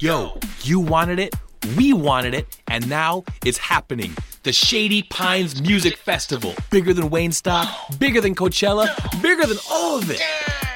Yo, you wanted it, we wanted it, and now it's happening. The Shady Pines Music Festival. Bigger than Wayne Stock, bigger than Coachella, bigger than all of it.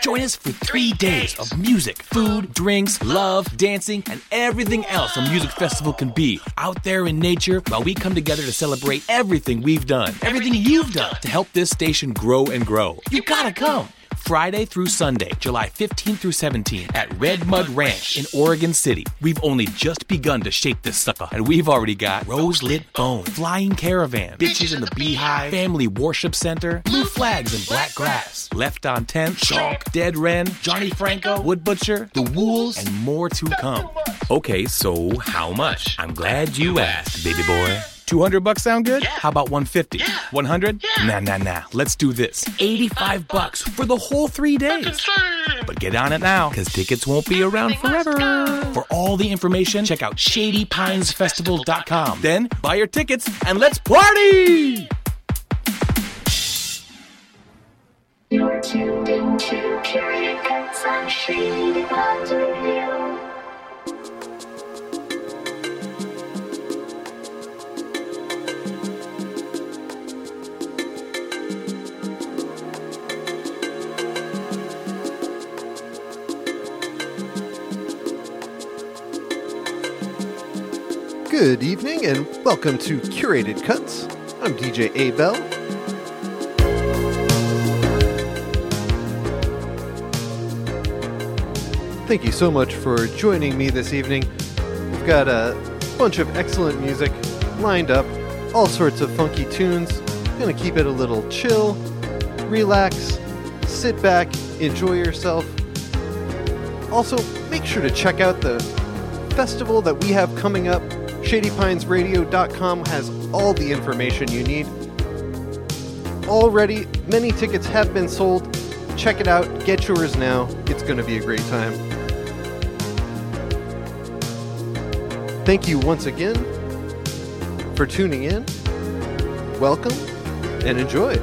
Join us for three days of music, food, drinks, love, dancing, and everything else a music festival can be. Out there in nature while we come together to celebrate everything we've done, everything you've done to help this station grow and grow. You gotta come. Friday through Sunday, July 15th through 17th at Red Mud Ranch in Oregon City. We've only just begun to shape this sucker, and we've already got Rose Lit Bone, Flying Caravan, Bitches in the Beehive, Family Worship Center, Blue Flags and Black Grass, Left on 10th, Chalk, Dead Wren, Johnny Franco, Wood Butcher, The Wools, and more to come. Okay, so how much? I'm glad you asked, baby boy. 200 bucks sound good? How about 150? 100? Nah, nah, nah. Let's do this. 85 bucks for the whole three days. But get on it now, because tickets won't be around forever. For all the information, check out shadypinesfestival.com. Then buy your tickets and let's party! You're tuned into Curated Cuts on Shady Pines Good evening and welcome to Curated Cuts. I'm DJ Abel. Thank you so much for joining me this evening. We've got a bunch of excellent music lined up, all sorts of funky tunes. Gonna keep it a little chill, relax, sit back, enjoy yourself. Also, make sure to check out the festival that we have coming up. ShadyPinesRadio.com has all the information you need. Already, many tickets have been sold. Check it out, get yours now. It's going to be a great time. Thank you once again for tuning in. Welcome and enjoy.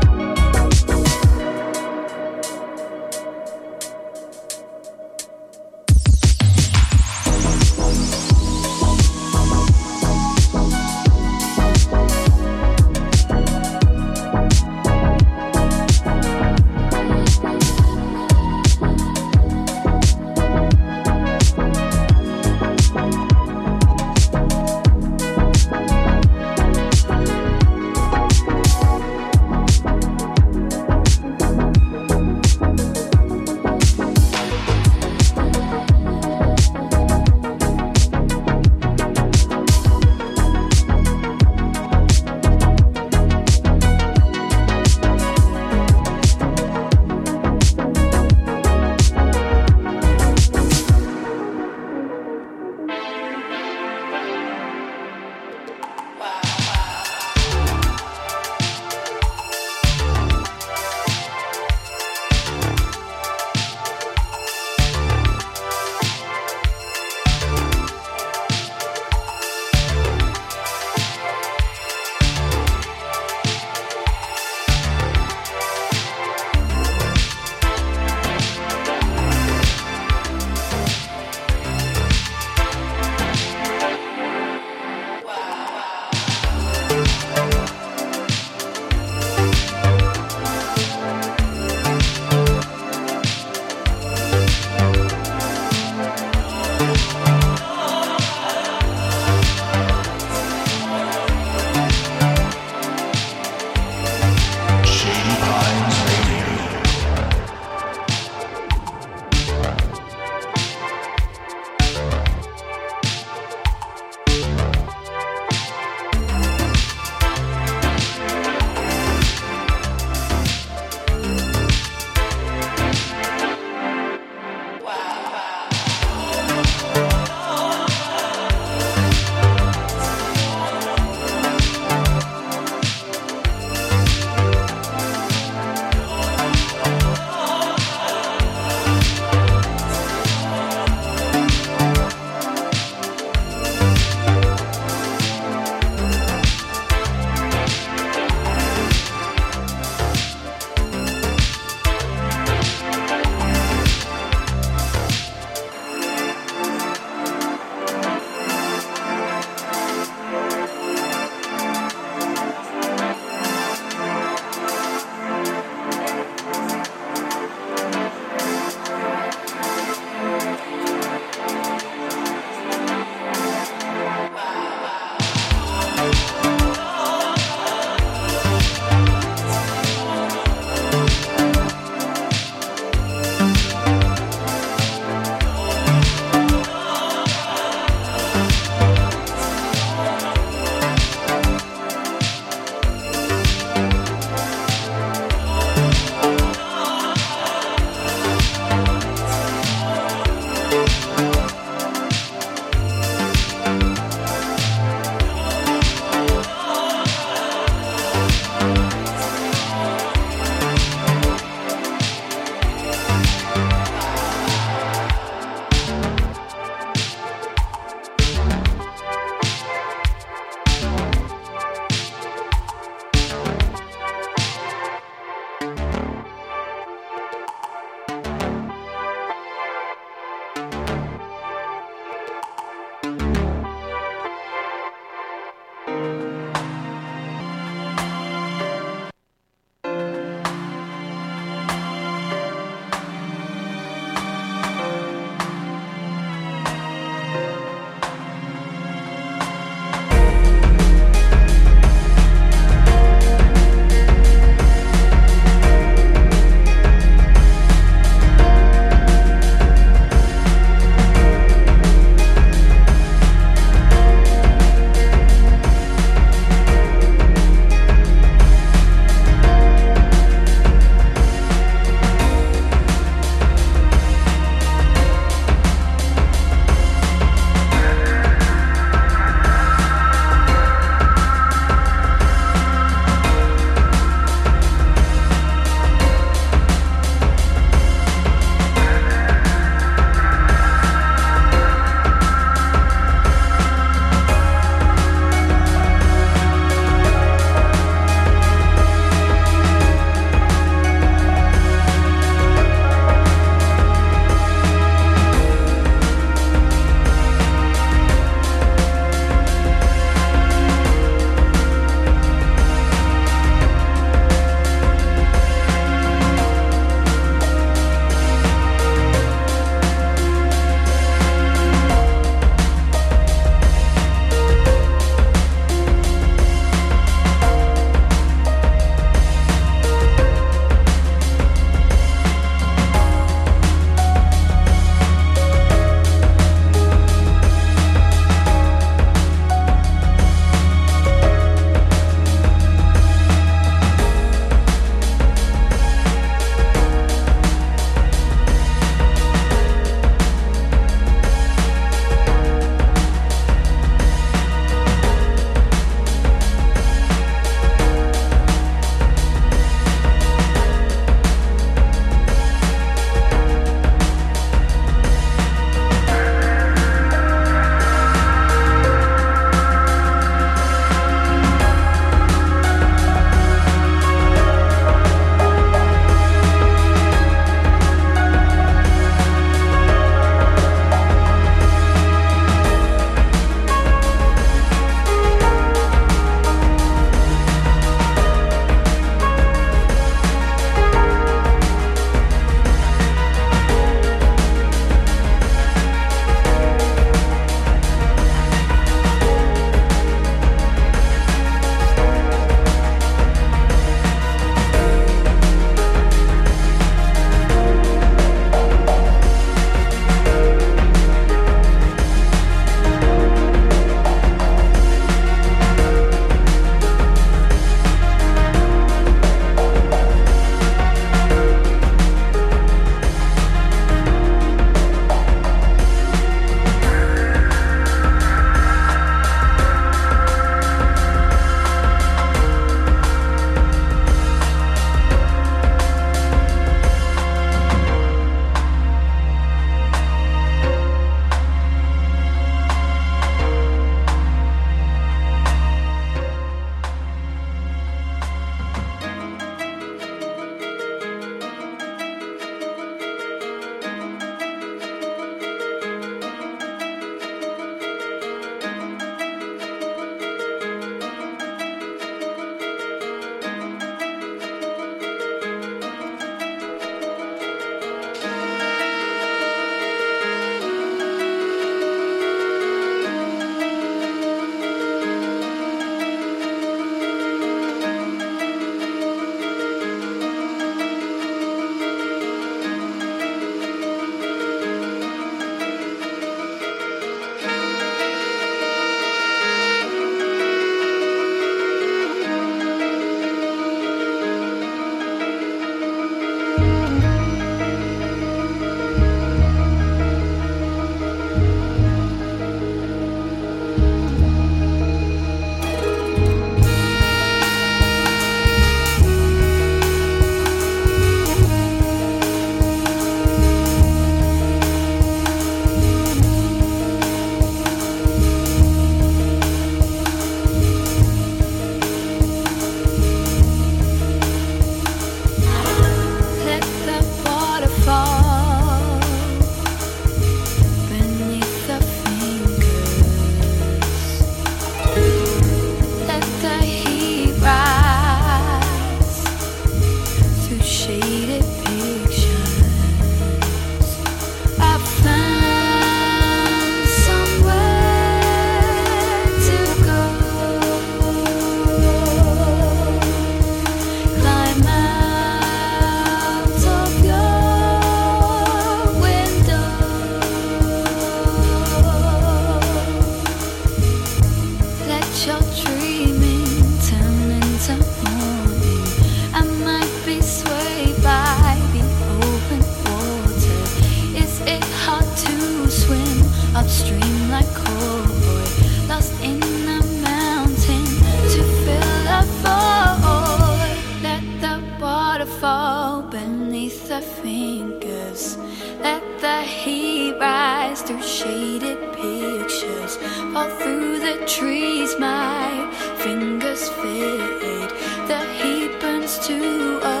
Fingers Let the heap rise through shaded pictures. Fall through the trees, my fingers fade. The heat burns to a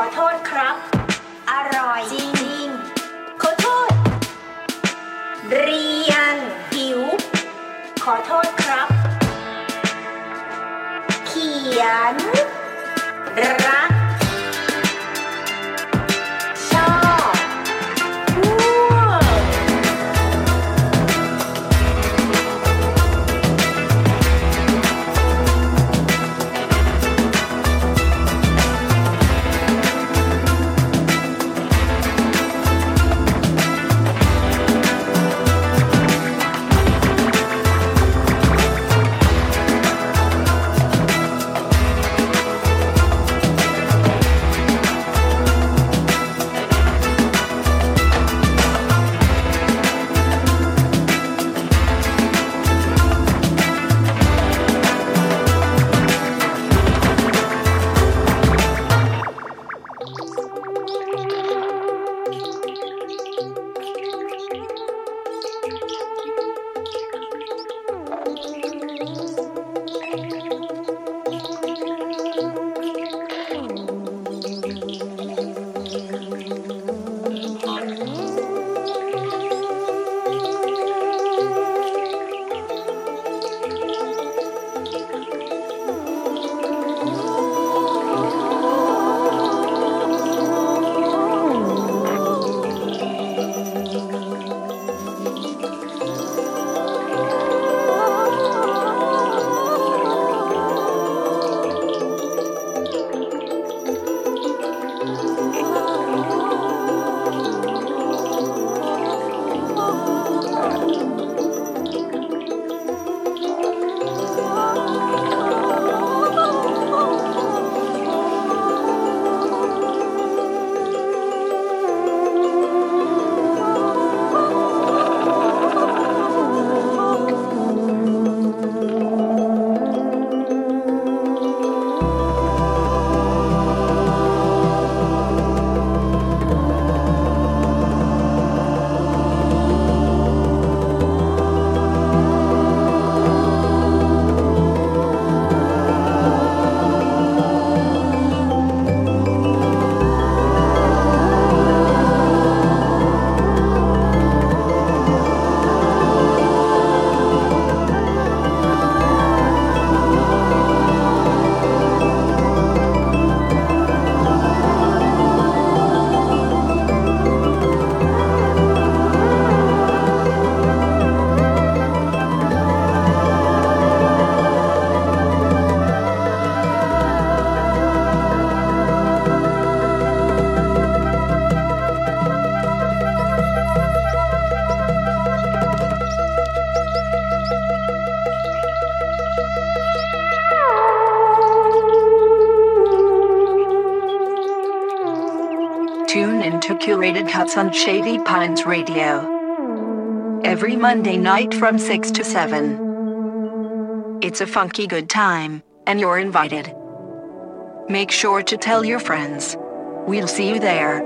อโทษครับ อร่อยจริงรงขอโทษ เรียนหิว ขอโทษครับ cuts on Shady Pines Radio. Every Monday night from 6 to 7. It's a funky good time, and you're invited. Make sure to tell your friends. We'll see you there.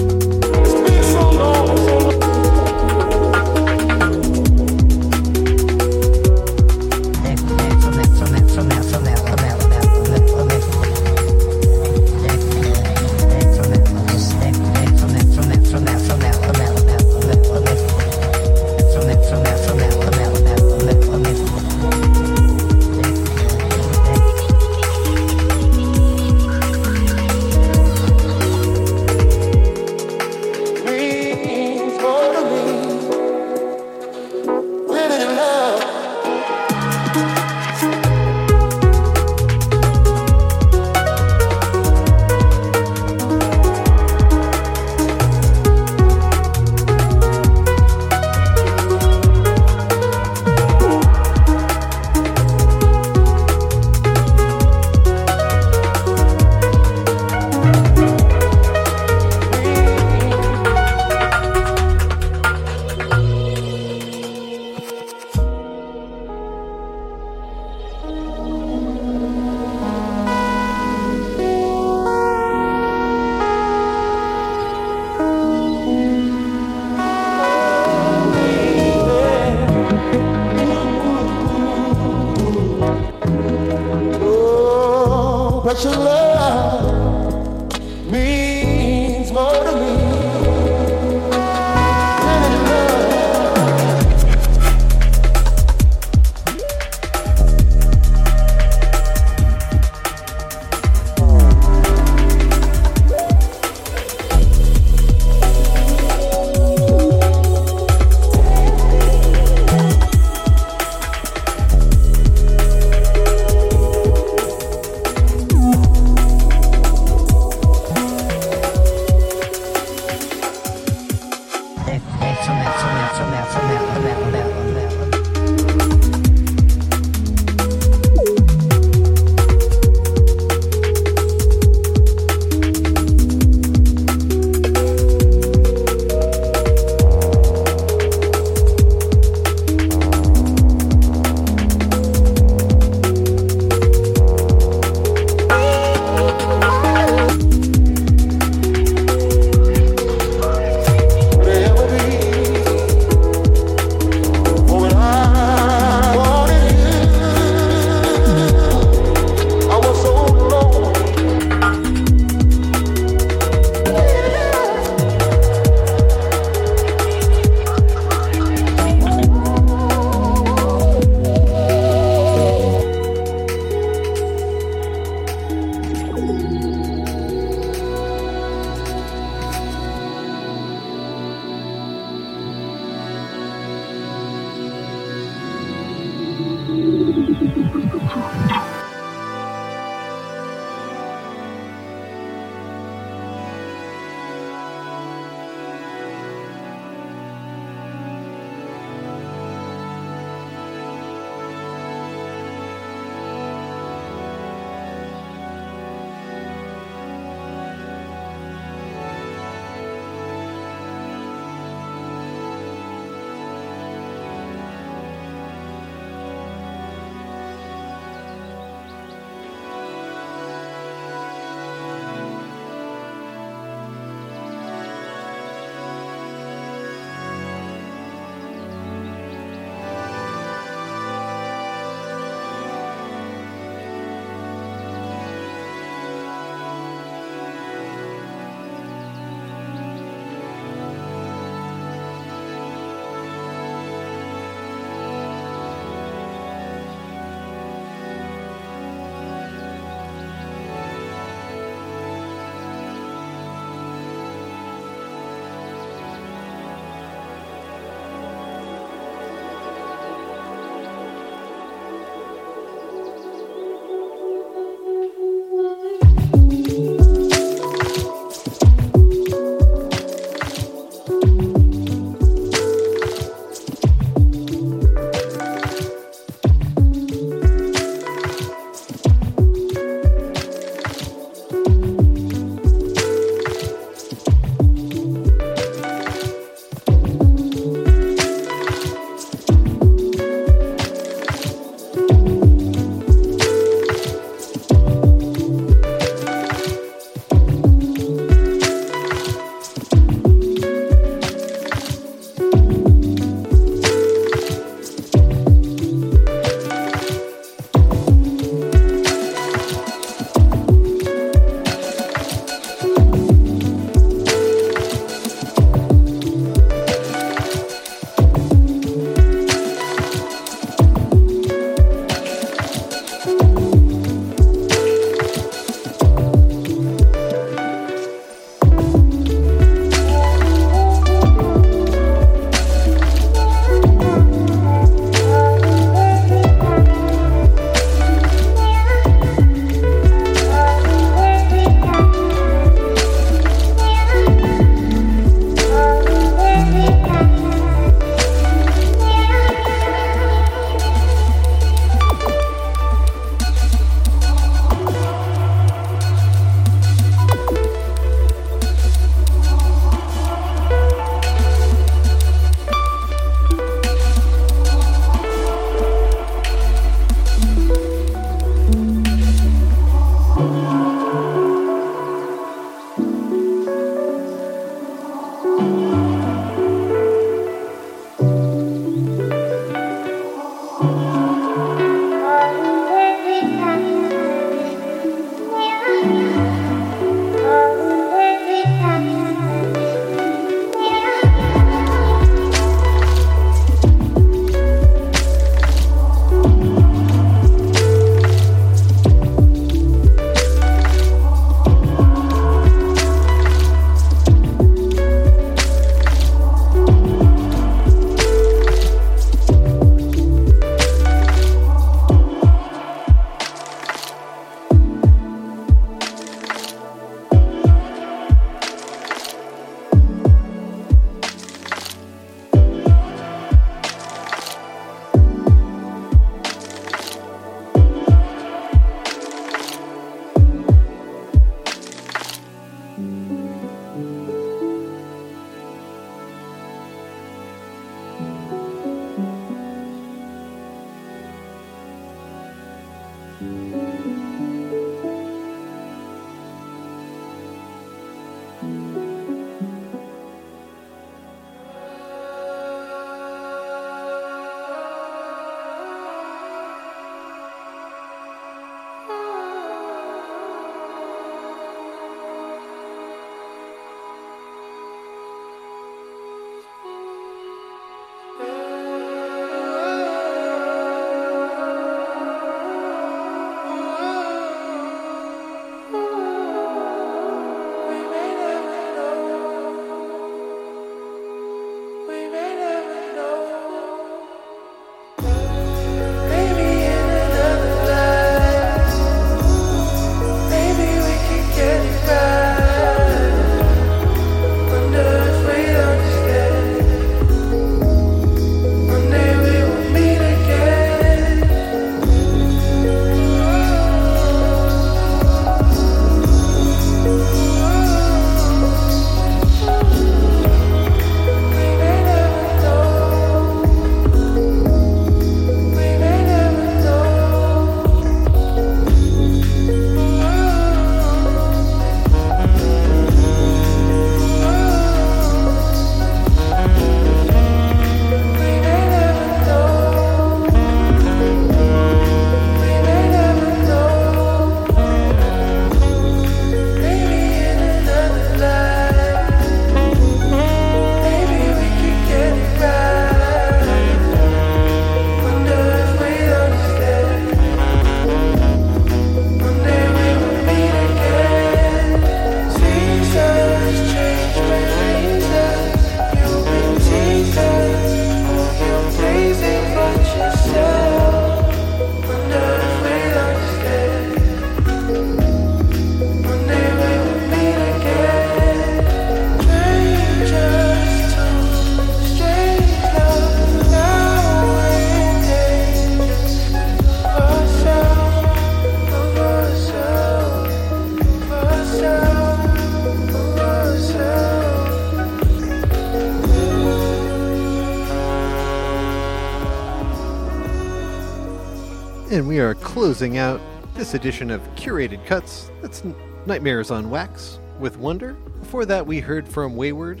And we are closing out this edition of Curated Cuts. That's Nightmares on Wax with Wonder. Before that, we heard from Wayward,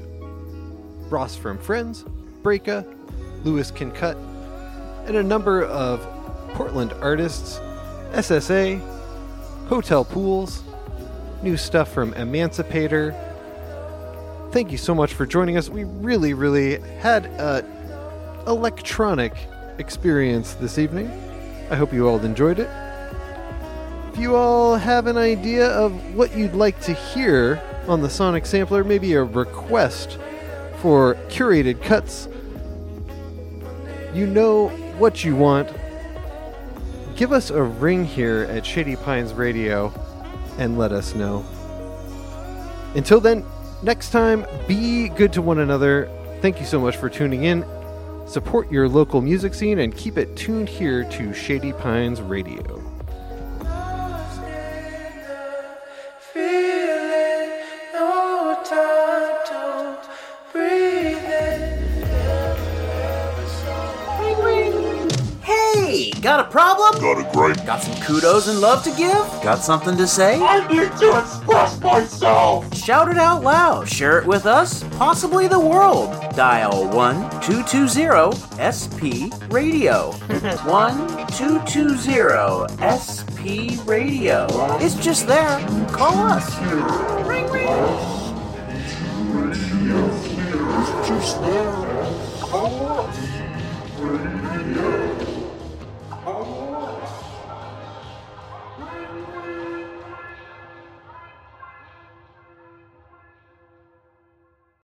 Ross from Friends, Breaka, Lewis Cancut, and a number of Portland artists, SSA, Hotel Pools, new stuff from Emancipator. Thank you so much for joining us. We really, really had a electronic experience this evening. I hope you all enjoyed it. If you all have an idea of what you'd like to hear on the Sonic Sampler, maybe a request for curated cuts, you know what you want. Give us a ring here at Shady Pines Radio and let us know. Until then, next time, be good to one another. Thank you so much for tuning in. Support your local music scene and keep it tuned here to Shady Pines Radio. Got a problem? Got a gripe? Got some kudos and love to give? Got something to say? I need to express myself! Shout it out loud. Share it with us, possibly the world. Dial 1-220-SP Radio. 1-220 SP Radio. It's just there. Call us. Ring ring. It's just there. Oh.